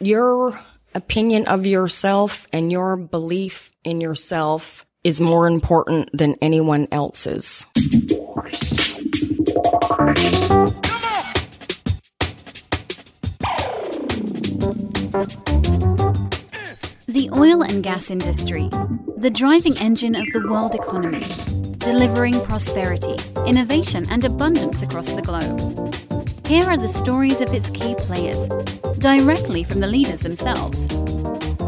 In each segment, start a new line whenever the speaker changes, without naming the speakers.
your opinion of yourself and your belief in yourself is more important than anyone else's.
The oil and gas industry, the driving engine of the world economy, delivering prosperity, innovation, and abundance across the globe. Here are the stories of its key players, directly from the leaders themselves.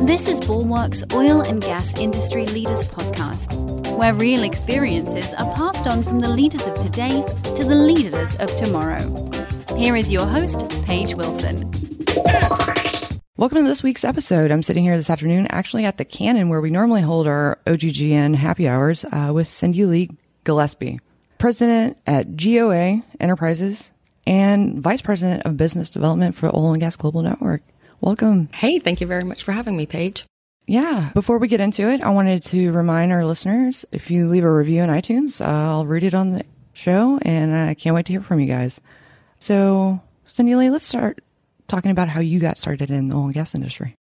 This is Bulwark's Oil and Gas Industry Leaders Podcast, where real experiences are passed on from the leaders of today to the leaders of tomorrow. Here is your host, Paige Wilson.
Welcome to this week's episode. I'm sitting here this afternoon, actually at the Cannon, where we normally hold our OGGN happy hours uh, with Cindy Lee Gillespie, president at GOA Enterprises and vice president of business development for Oil and Gas Global Network. Welcome.
Hey, thank you very much for having me, Paige.
Yeah. Before we get into it, I wanted to remind our listeners if you leave a review on iTunes, uh, I'll read it on the show, and I can't wait to hear from you guys. So, Cindy Lee, let's start talking about how you got started in the oil and gas industry.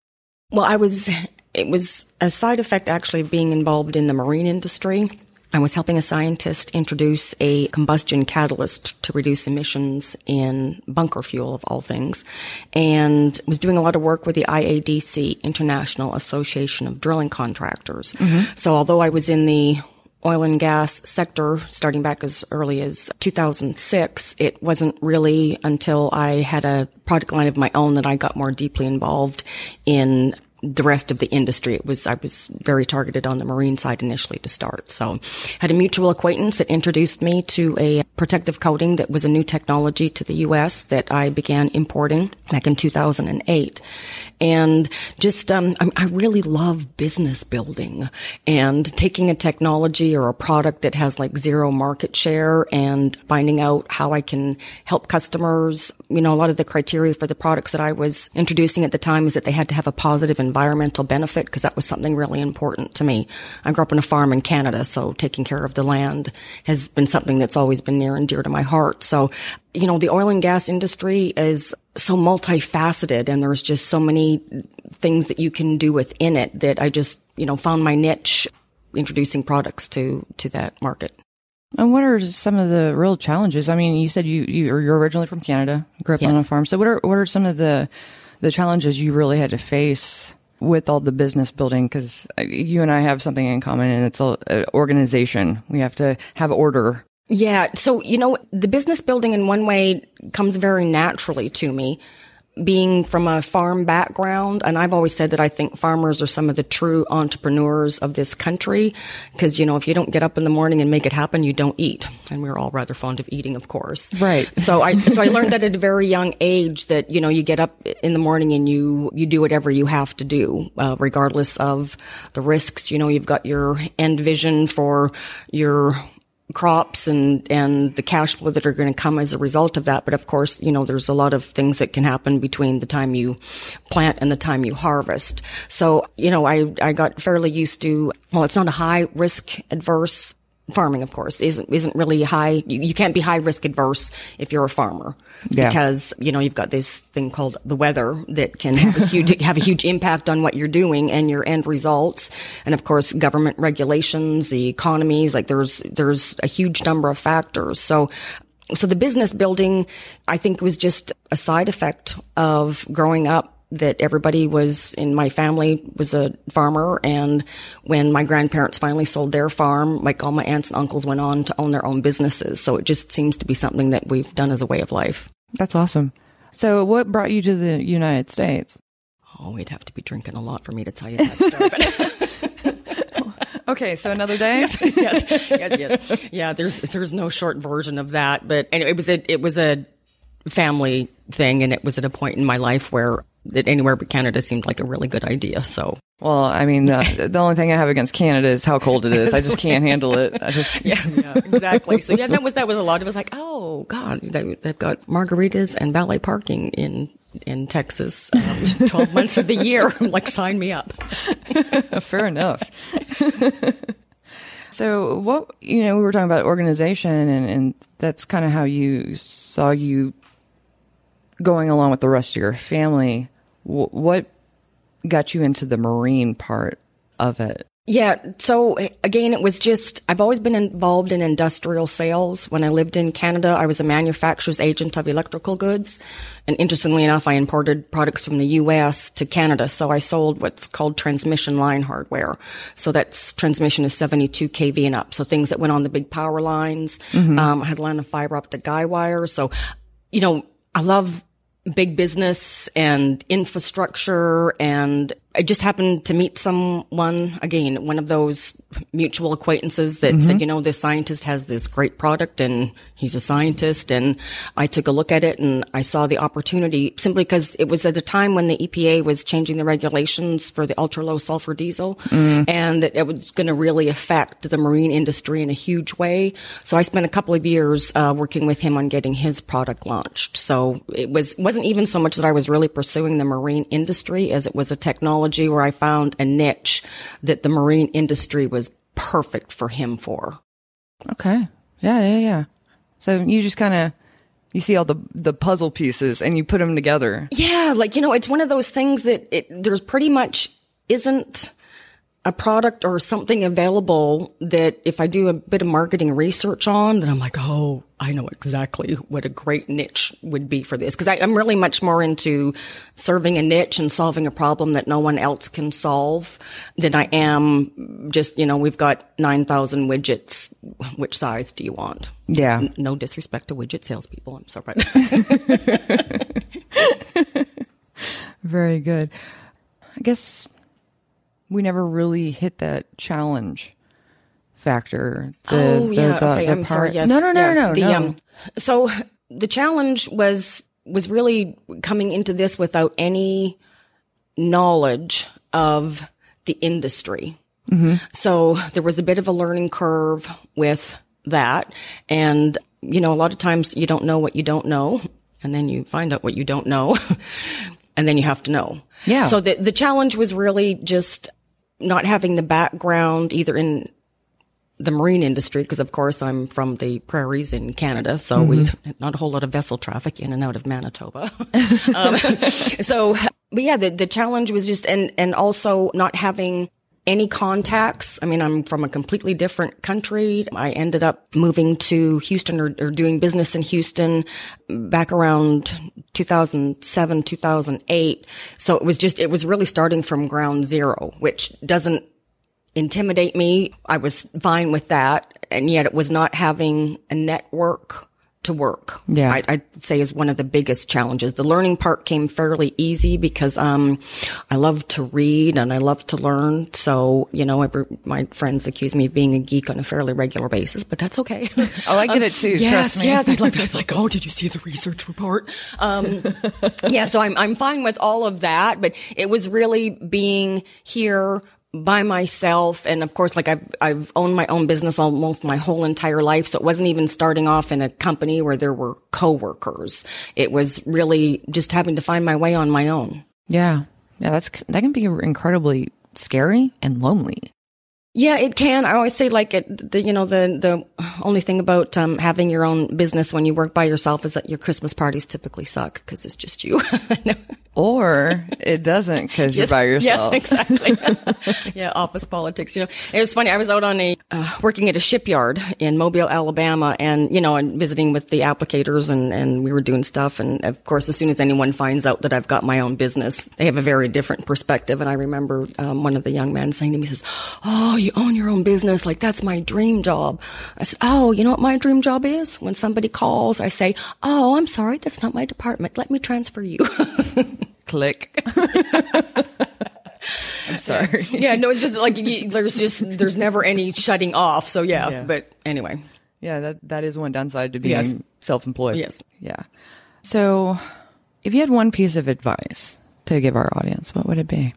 Well, I was, it was a side effect actually of being involved in the marine industry. I was helping a scientist introduce a combustion catalyst to reduce emissions in bunker fuel, of all things, and was doing a lot of work with the IADC, International Association of Drilling Contractors. Mm-hmm. So although I was in the oil and gas sector starting back as early as 2006. It wasn't really until I had a product line of my own that I got more deeply involved in the rest of the industry. It was I was very targeted on the marine side initially to start. So, had a mutual acquaintance that introduced me to a protective coating that was a new technology to the U.S. that I began importing back in 2008, and just um, I really love business building and taking a technology or a product that has like zero market share and finding out how I can help customers. You know, a lot of the criteria for the products that I was introducing at the time is that they had to have a positive environmental benefit because that was something really important to me. I grew up on a farm in Canada, so taking care of the land has been something that's always been near and dear to my heart. So, you know, the oil and gas industry is so multifaceted and there's just so many things that you can do within it that I just, you know, found my niche introducing products to, to that market.
And what are some of the real challenges? I mean, you said you, you you're originally from Canada, grew up yes. on a farm. So what are, what are some of the, the challenges you really had to face with all the business building because you and I have something in common and it's a, a organization. We have to have order.
Yeah. So, you know, the business building in one way comes very naturally to me being from a farm background, and I've always said that I think farmers are some of the true entrepreneurs of this country. Because, you know, if you don't get up in the morning and make it happen, you don't eat. And we're all rather fond of eating, of course.
Right.
So I, so I learned that at a very young age that, you know, you get up in the morning and you, you do whatever you have to do, uh, regardless of the risks. You know, you've got your end vision for your crops and and the cash flow that are going to come as a result of that. But of course you know there's a lot of things that can happen between the time you plant and the time you harvest. So you know i i got fairly used to well it's not a high risk adverse farming, of course, isn't isn't really high. You, you, can't be high risk adverse if you're a farmer yeah. because you know you've got this thing called the weather that can have a huge have a huge impact on what you're doing and your end results, and of course government regulations, the economies. Like there's there's a huge number of factors. So so the business building, I think, was just a side effect of growing up that everybody was in my family was a farmer. And when my grandparents finally sold their farm like all my aunts and uncles went on to own their own businesses. So it just seems to be something that we've done as a way of life.
That's awesome. So what brought you to the united states?
Oh we'd have to be drinking a lot for me to tell you that
story okay so another day?
Yes, yes, yes, yeah there's there's no short version of that but anyway it was a it was a family thing and it was at a point in my life where that anywhere but Canada seemed like a really good idea. So,
well, I mean, the, the only thing I have against Canada is how cold it is. I just can't handle it. I just
yeah, yeah, exactly. So yeah, that was that was a lot. It was like, oh God, they, have got margaritas and valet parking in in Texas, um, twelve months of the year. like, sign me up.
Fair enough. so, what you know, we were talking about organization, and, and that's kind of how you saw you going along with the rest of your family what got you into the marine part of it?
Yeah. So again, it was just, I've always been involved in industrial sales. When I lived in Canada, I was a manufacturer's agent of electrical goods. And interestingly enough, I imported products from the US to Canada. So I sold what's called transmission line hardware. So that's transmission is 72 kV and up. So things that went on the big power lines. Um, I had a line of fiber optic guy wire. So, you know, I love big business and infrastructure and I just happened to meet someone again, one of those mutual acquaintances that said, you know, this scientist has this great product and he's a scientist. And I took a look at it and I saw the opportunity simply because it was at a time when the EPA was changing the regulations for the ultra low sulfur diesel and that it was going to really affect the marine industry in a huge way. So I spent a couple of years uh, working with him on getting his product launched. So it was wasn't even so much that I was really pursuing the marine industry as it was a technology where I found a niche that the marine industry was perfect for him for.
Okay. Yeah, yeah, yeah. So you just kind of you see all the the puzzle pieces and you put them together.
Yeah, like you know, it's one of those things that it there's pretty much isn't a product or something available that if I do a bit of marketing research on, then I'm like, oh, I know exactly what a great niche would be for this. Cause I, I'm really much more into serving a niche and solving a problem that no one else can solve than I am just, you know, we've got 9,000 widgets. Which size do you want?
Yeah.
N- No disrespect to widget salespeople. I'm sorry.
Very good. I guess we never really hit that challenge factor. The,
oh
the-
yeah.
the-
okay. I'm sorry. Yes.
No, no, no,
yeah.
no, no.
The,
no.
Um, so the challenge was was really coming into this without any knowledge of the industry.
Mm-hmm.
So there was a bit of a learning curve with that, and you know, a lot of times you don't know what you don't know, and then you find out what you don't know, and then you have to know.
Yeah.
So the the challenge was really just not having the background either in the marine industry because of course I'm from the prairies in Canada, so we not a whole lot of vessel traffic in and out of Manitoba. um, so, but yeah, the the challenge was just and and also not having any contacts. I mean, I'm from a completely different country. I ended up moving to Houston or, or doing business in Houston back around 2007, 2008. So it was just, it was really starting from ground zero, which doesn't intimidate me. I was fine with that. And yet it was not having a network to work.
Yeah.
I, I'd say is one of the biggest challenges. The learning part came fairly easy because, um, I love to read and I love to learn. So, you know, every, my friends accuse me of being a geek on a fairly regular basis, but that's okay.
Oh, I get it too.
Yes,
trust me.
yes. I'd like, I'd like, oh, did you see the research report? Um, yeah, so I'm, I'm fine with all of that, but it was really being here by myself. And of course, like I've, I've owned my own business almost my whole entire life. So it wasn't even starting off in a company where there were coworkers. It was really just having to find my way on my own.
Yeah. Yeah, that's that can be incredibly scary and lonely.
Yeah, it can. I always say like it, the, you know, the, the only thing about, um, having your own business when you work by yourself is that your Christmas parties typically suck because it's just you.
Or it doesn't because you're by yourself.
Yes, exactly. yeah, office politics. You know, it was funny. I was out on a uh, working at a shipyard in Mobile, Alabama, and you know, and visiting with the applicators, and and we were doing stuff. And of course, as soon as anyone finds out that I've got my own business, they have a very different perspective. And I remember um, one of the young men saying to me, he "says Oh, you own your own business? Like that's my dream job." I said, "Oh, you know what my dream job is? When somebody calls, I say, "Oh, I'm sorry, that's not my department. Let me transfer you."
Click. I'm sorry.
yeah, no, it's just like you, there's just there's never any shutting off. So yeah,
Yeah.
but anyway,
Yeah, that that is one downside to being
Yes.
self-employed.
Yes.
Yeah. So, if you had one piece of advice to give our audience, what would it be?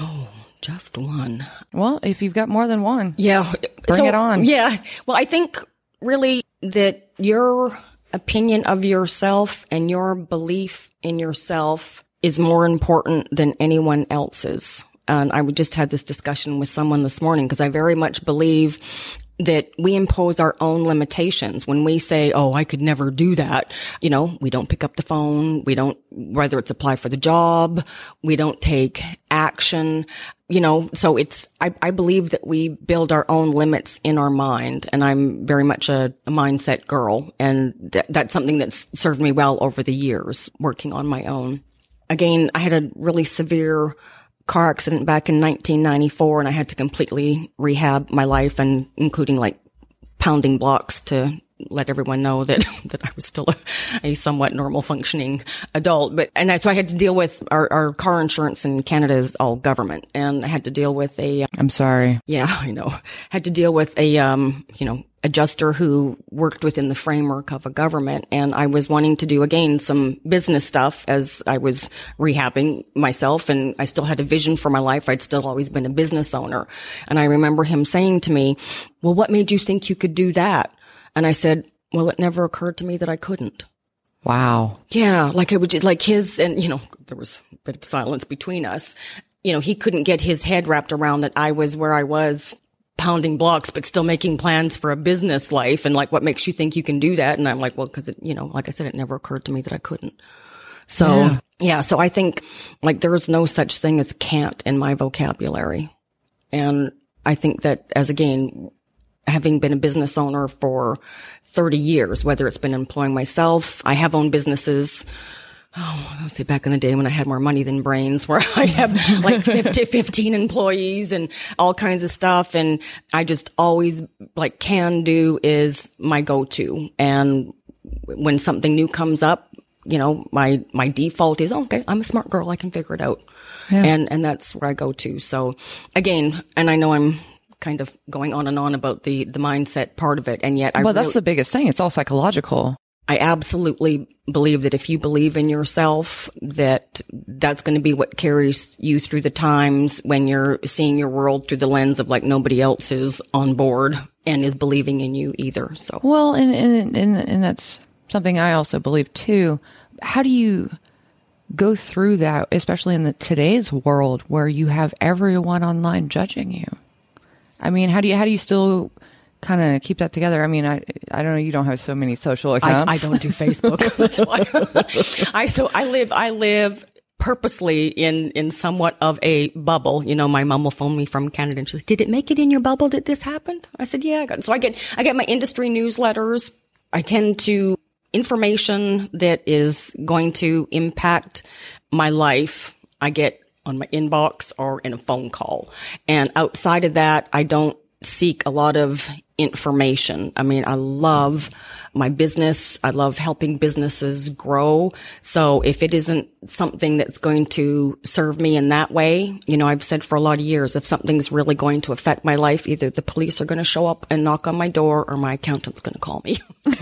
Oh, just one.
Well, if you've got more than one.
Yeah,
Bring it on.
Yeah, well, I think really that your opinion of yourself and your belief in yourself is more important than anyone else's. And I just had this discussion with someone this morning because I very much believe that we impose our own limitations when we say, Oh, I could never do that. You know, we don't pick up the phone. We don't, whether it's apply for the job, we don't take action, you know, so it's, I, I believe that we build our own limits in our mind. And I'm very much a, a mindset girl. And th- that's something that's served me well over the years working on my own. Again, I had a really severe car accident back in 1994 and I had to completely rehab my life and including like pounding blocks to let everyone know that that I was still a, a, somewhat normal functioning adult. But and I, so I had to deal with our, our car insurance in Canada is all government, and I had to deal with a.
I'm sorry.
Yeah, I know. Had to deal with a um, you know adjuster who worked within the framework of a government. And I was wanting to do again some business stuff as I was rehabbing myself and I still had a vision for my life. I'd still always been a business owner. And I remember him saying to me, well, what made you think you could do that? And I said, well, it never occurred to me that I couldn't.
Wow.
Yeah. Like it would, like his, and you know, there was a bit of silence between us. You know, he couldn't get his head wrapped around that I was where I was pounding blocks, but still making plans for a business life. And like, what makes you think you can do that? And I'm like, well, cause it, you know, like I said, it never occurred to me that I couldn't. So yeah. yeah. So I think like there's no such thing as can't in my vocabulary. And I think that as again, having been a business owner for 30 years, whether it's been employing myself, I have owned businesses oh, I say back in the day when I had more money than brains, where I have like 50, 15 employees and all kinds of stuff. And I just always like can do is my go-to. And when something new comes up, you know, my, my default is, oh, okay, I'm a smart girl. I can figure it out. Yeah. And, and that's where I go to. So again, and I know I'm kind of going on and on about the, the mindset part of it. And yet I
Well, that's the biggest thing. It's all psychological.
I absolutely believe that if you believe in yourself, that that's going to be what carries you through the times when you're seeing your world through the lens of like nobody else is on board and is believing in you either. So,
well, and, and, and, and that's something I also believe too. How do you go through that, especially in the today's world where you have everyone online judging you? I mean, how do you, how do you still kind of keep that together? I mean, I I don't know. You don't have so many social accounts.
I, I don't do Facebook. That's why I so I live I live purposely in in somewhat of a bubble. You know, my mom will phone me from Canada and she's, "Did it make it in your bubble that this happened?" I said, "Yeah." I got it. So I get I get my industry newsletters. I tend to information that is going to impact my life. I get on my inbox or in a phone call. And outside of that, I don't seek a lot of information. I mean, I love my business. I love helping businesses grow. So if it isn't something that's going to serve me in that way, you know, I've said for a lot of years, if something's really going to affect my life, either the police are going to show up and knock on my door or my accountant's going to call me.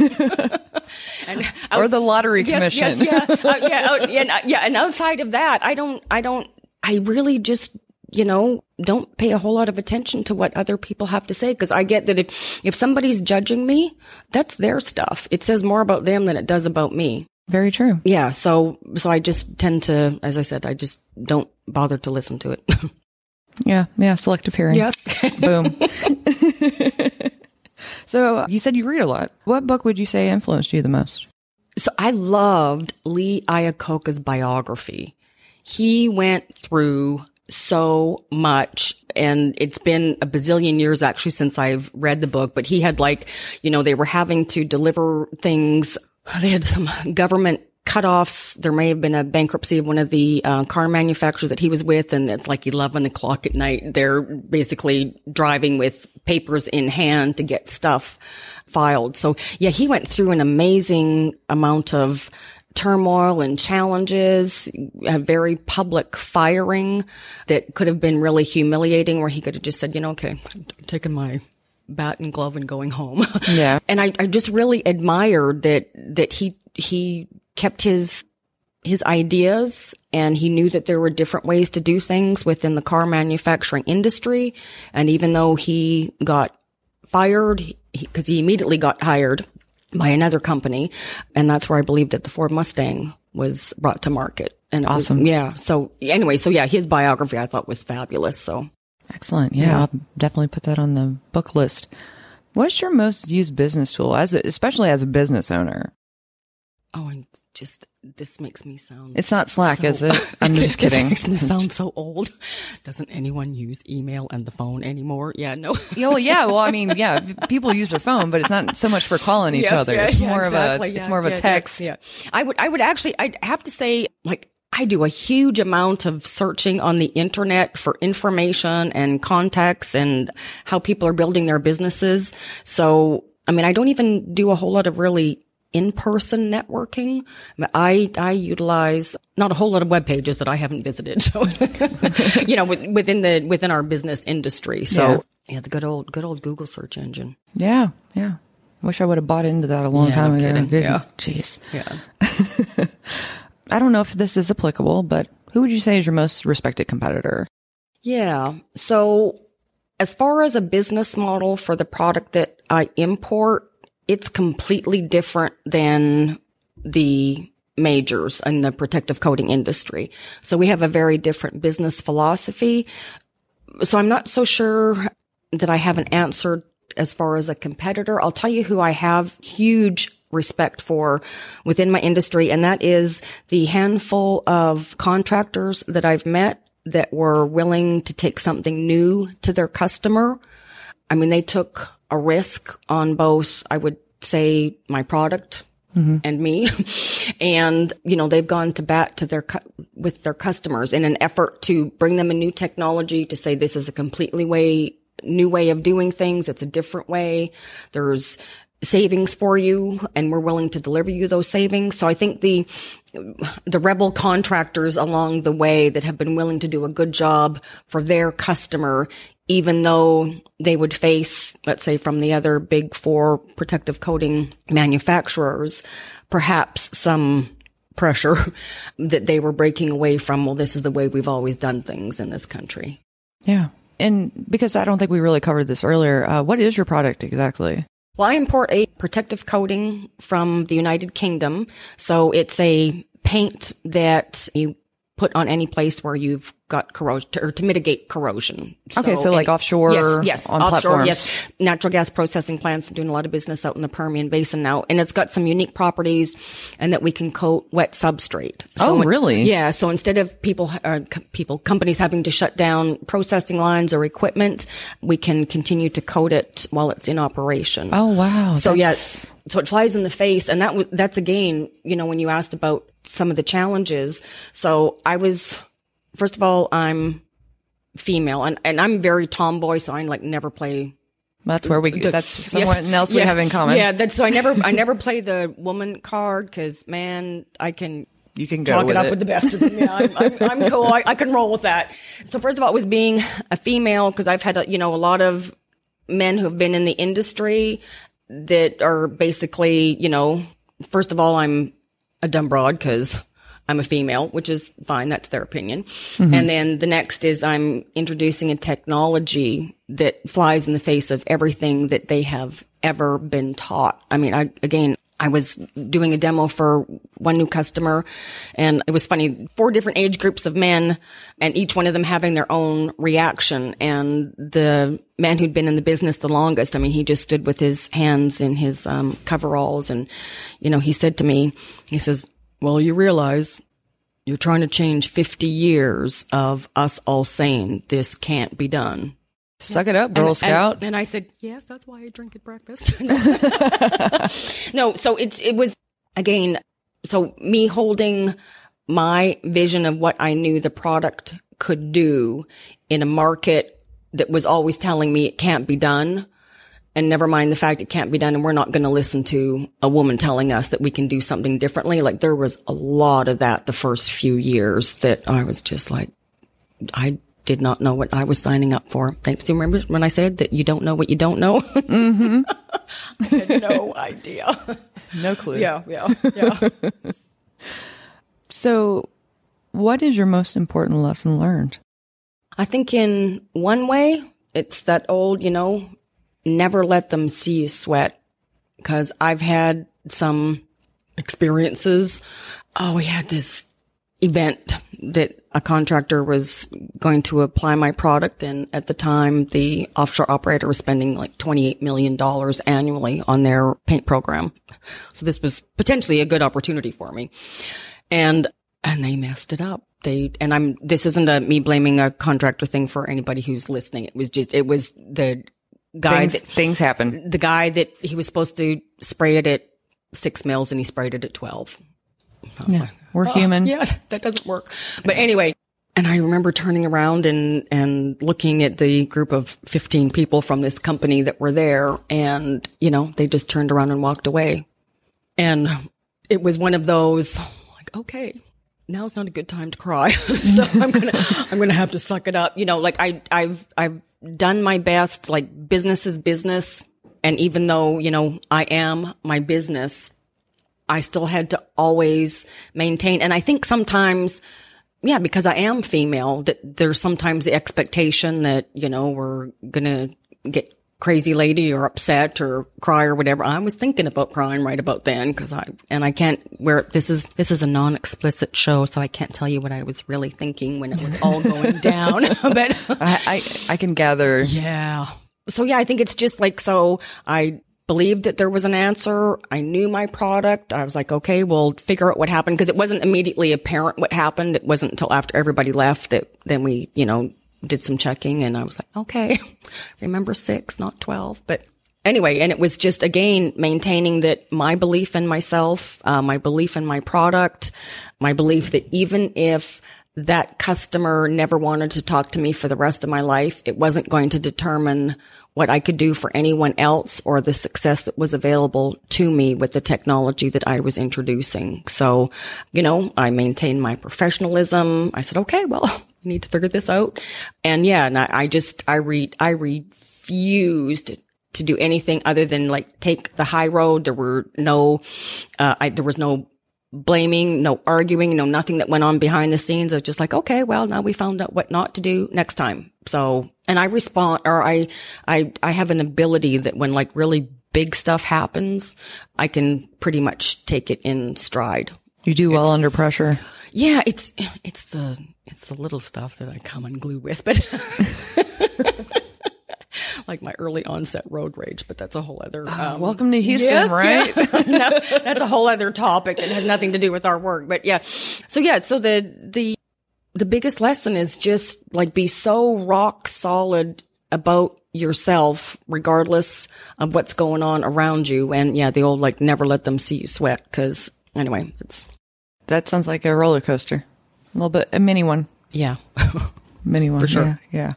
and out, or the lottery commission.
Yes, yeah, uh, yeah, uh, yeah, yeah. And outside of that, I don't, I don't, I really just you know, don't pay a whole lot of attention to what other people have to say. Cause I get that if, if somebody's judging me, that's their stuff. It says more about them than it does about me.
Very true.
Yeah. So, so I just tend to, as I said, I just don't bother to listen to it.
yeah. Yeah. Selective hearing.
Yes.
Boom. so you said you read a lot. What book would you say influenced you the most?
So I loved Lee Iacocca's biography. He went through so much. And it's been a bazillion years actually since I've read the book, but he had like, you know, they were having to deliver things. They had some government cutoffs. There may have been a bankruptcy of one of the uh, car manufacturers that he was with, and it's like 11 o'clock at night. They're basically driving with papers in hand to get stuff filed. So yeah, he went through an amazing amount of turmoil and challenges, a very public firing that could have been really humiliating where he could have just said, you know, okay, I'm taking my bat and glove and going home.
Yeah.
and I, I just really admired that, that he, he kept his, his ideas and he knew that there were different ways to do things within the car manufacturing industry. And even though he got fired, because he, he immediately got hired by another company. And that's where I believe that the Ford Mustang was brought to market. And
awesome.
Was, yeah. So anyway, so yeah, his biography I thought was fabulous. So
excellent. Yeah, yeah, I'll definitely put that on the book list. What's your most used business tool, as a, especially as a business owner?
Oh, I'm just this makes me sound.
It's not Slack,
so-
is it? I'm just
This
kidding.
makes me sound so old. Doesn't anyone use email and the phone anymore? Yeah, no.
Yeah, well, yeah. Well, I mean, yeah, people use their phone, but it's not so much for calling each other. it's more
exactly,
of a, it's more of a text.
Yeah, I would, I would actually, I have to say, like, I do a huge amount of searching on the internet for information and contacts and how people are building their businesses. So, I mean, I don't even do a whole lot of really in-person networking. I, I utilize not a whole lot of web pages that I haven't visited. So, you know, within the, within our business industry. So, yeah, the good old, good old Google search engine.
Yeah, yeah. Wish I would have bought into that a long
Yeah,
time
no
ago.
Yeah.
Jeez.
Yeah.
I don't know if this is applicable, but who would you say is your most respected competitor?
Yeah. So as far as a business model for the product that I import, it's completely different than the majors in the protective coating industry. So we have a very different business philosophy. So I'm not so sure that I have an answer as far as a competitor. I'll tell you who I have huge respect for within my industry, and that is the handful of contractors that I've met that were willing to take something new to their customer. I mean, they took a risk on both, I would say, my product mm-hmm. and me. and, you know, they've gone to bat to their, cu- with their customers in an effort to bring them a new technology to say this is a completely way, new way of doing things. It's a different way. There's savings for you and we're willing to deliver you those savings. So I think the, the rebel contractors along the way that have been willing to do a good job for their customer, even though they would face, let's say from the other big four protective coating manufacturers, perhaps some pressure that they were breaking away from, well, this is the way we've always done things in this country.
Yeah. And because I don't think we really covered this earlier, uh, what is your product exactly?
Well, I import a protective coating from the United Kingdom. So it's a paint that you put on any place where you've got corrosion or to mitigate corrosion.
Okay, so like offshore,
yes, yes,
on
offshore,
platforms.
yes. Natural gas processing plants doing a lot of business out in the Permian Basin now, and it's got some unique properties, and that we can coat wet substrate.
Oh,
when-
really?
Yeah. So instead of people, uh, people, companies having to shut down processing lines or equipment, we can continue to coat it while it's in operation.
Oh, wow.
So yeah,
That's-
so it flies in the face, and that was that's again, you know, when you asked about some of the challenges. So I was, first of all, I'm female, and and I'm very tomboy, so I like never play.
That's where we,
the-
that's
yes,
something else we
yeah,
have in common.
Yeah, that's so I never I never play the woman card because man, I can
You can go
talk it up
it.
with the best of them. Yeah, I'm, I'm, I'm cool. I, I can roll with that. So first of all, it was being a female because I've had a, you know a lot of men who have been in the industry that are basically you know first of all I'm a dumb broad because I'm a female, which is fine. That's their opinion. Mm-hmm. And then the next is I'm introducing a technology that flies in the face of everything that they have ever been taught. I mean, I, again, I was doing a demo for one new customer and it was funny, four different age groups of men and each one of them having their own reaction. And the man who'd been in the business the longest, I mean, he just stood with his hands in his um, coveralls and, you know, he said to me, he says, well, you realize you're trying to change 50 years of us all saying this can't be done.
Suck it up, Girl
And-
Scout.
And, and I said, yes, that's why I drink at breakfast. no, so it's, it was again, so me holding my vision of what I knew the product could do in a market that was always telling me it can't be done. And never mind the fact it can't be done. And we're not going to listen to a woman telling us that we can do something differently. Like there was a lot of that the first few years that I was just like, I did not know what I was signing up for. Thanks. Do you remember when I said that you don't know what you don't know? Mm-hmm. I had no idea.
no clue.
yeah, yeah, yeah.
So, what is your most important lesson learned?
I think in one way, it's that old, you know, never let them see you sweat. Cause I've had some experiences. Oh, we had this event that a contractor was going to apply my product. And at the time, the offshore operator was spending like $28 million annually on their paint program. So this was potentially a good opportunity for me. And, and they messed it up. They, and I'm, this isn't a, me blaming a contractor thing for anybody who's listening. It was just, it was the guy
Things,
that,
things happen.
the guy that he was supposed to spray it at six mils and he sprayed it at 12.
Yeah. We're oh, human.
Yeah, that doesn't work. But anyway, and I remember turning around and, and looking at the group of 15 people from this company that were there and, you know, they just turned around and walked away. And it was one of those like, okay, now's not a good time to cry. so I'm going to, I'm going to have to suck it up. You know, like I, I've, I've done my best, like business is business. And even though, you know, I am my business, I still had to always maintain. And I think sometimes, yeah, because I am female, that there's sometimes the expectation that, you know, we're going to get crazy lady or upset or cry or whatever. I was thinking about crying right about then because I, and I can't where this is, this is a non-explicit show. So I can't tell you what I was really thinking when it was all going down, but
I, I, I can gather.
yeah. So yeah, I think it's just like, so I believed that there was an answer. I knew my product. I was like, okay, we'll figure out what happened because it wasn't immediately apparent what happened. It wasn't until after everybody left that then we, you know, did some checking and I was like, okay, remember six, not 12. But anyway, and it was just again maintaining that my belief in myself, uh, my belief in my product, my belief that even if that customer never wanted to talk to me for the rest of my life, it wasn't going to determine what I could do for anyone else or the success that was available to me with the technology that I was introducing. So, you know, I maintained my professionalism. I said, okay, well, I need to figure this out. And yeah, and I, I just, I read, I refused to do anything other than like take the high road. There were no, uh, I, there was no blaming, no arguing, no nothing that went on behind the scenes. I was just like, okay, well, now we found out what not to do next time. So, and I respond, or I, I, I have an ability that when like really big stuff happens, I can pretty much take it in stride.
You do well under pressure.
Yeah, it's, it's the, it's the little stuff that I come and glue with, but like my early onset road rage, but that's a whole other, um,
Welcome to Houston,
Yes,
right?
yeah. no, that's a whole other topic that has nothing to do with our work. But yeah. So yeah, so the the the biggest lesson is just like be so rock solid about yourself regardless of what's going on around you and yeah, the old like never let them see you sweat cuz anyway, it's
That sounds like a roller coaster. A little bit, a mini one.
yeah.
Mini one.
For sure.
Yeah. yeah.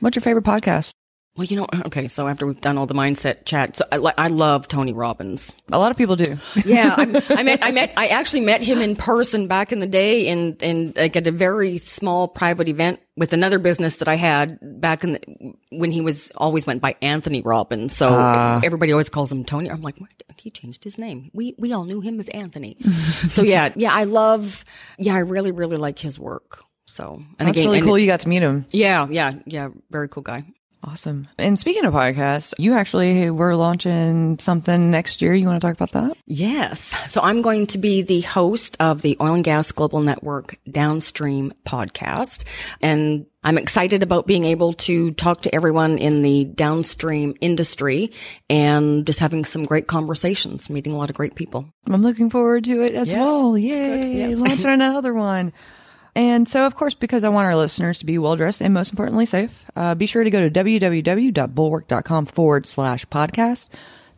What's your favorite podcast?
Well, you know, uh, okay, so after we've done all the mindset chat, so I, I love Tony Robbins.
A lot of people do.
Yeah, I, I met, I met, I actually met him in person back in the day in, in like at a very small private event with another business that I had back in the, when he was always went by Anthony Robbins. So ah. everybody always calls him Tony. I'm like, what? He changed his name. We, we all knew him as Anthony. so yeah, yeah, I love, yeah, I really, really like his work. So, and
That's
again,
really
and
cool. You got to meet him.
yeah, yeah, yeah, very cool guy.
Awesome. And speaking of podcasts, you actually were launching something next year. You want to talk about that?
Yes. So I'm going to be the host of the Oil and Gas Global Network Downstream podcast. And I'm excited about being able to talk to everyone in the downstream industry and just having some great conversations, meeting a lot of great people.
I'm looking forward to it as
Yes.
well. Yay. Launching another one. And so, of course, because I want our listeners to be well dressed and most importantly safe, uh, be sure to go to www.bulwark.com forward slash podcast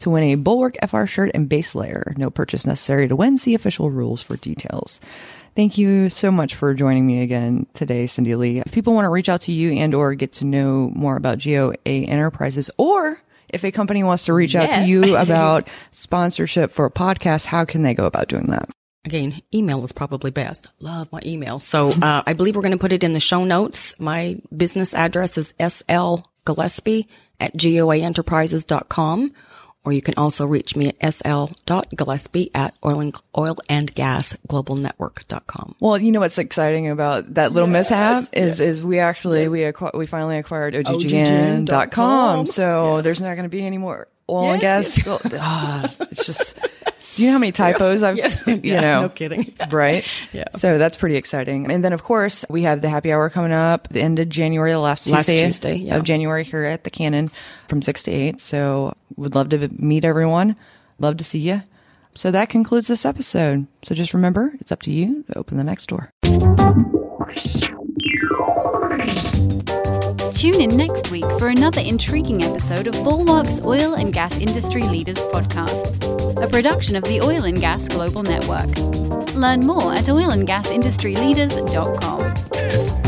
to win a Bulwark FR shirt and base layer. No purchase necessary to win. See official rules for details. Thank you so much for joining me again today, Cindy Lee. If people want to reach out to you and or get to know more about GOA Enterprises or if a company wants to reach out to you about sponsorship for a podcast, how can they go about doing that?
Again, email is probably best. Love my email. So uh, I believe we're going to put it in the show notes. My business address is SL Gillespie at goaenterprises.com. Or you can also reach me at sl.gillespie at oil and, oil and gas global network.com.
Well, you know what's exciting about that little mishap is is we actually we acqu- we finally acquired OGGN.com.
OGGN.com.
So there's not going to be any more oil and gas. Ah, it's just Do you know how many typos I've,
Yes.
you
Yeah,
know,
no kidding.
right?
Yeah.
So that's pretty exciting. And then, of course, we have the happy hour coming up the end of January, the last,
Last
Tuesday,
Tuesday, yeah.
of January here at the Cannon from 6 to 8. So would love to meet everyone. Love to see you. So that concludes this episode. So just remember, it's up to you to open the next door.
Tune in next week for another intriguing episode of Bulwark's Oil and Gas Industry Leaders Podcast, a production of the Oil and Gas Global Network. Learn more at oilandgasindustryleaders.com.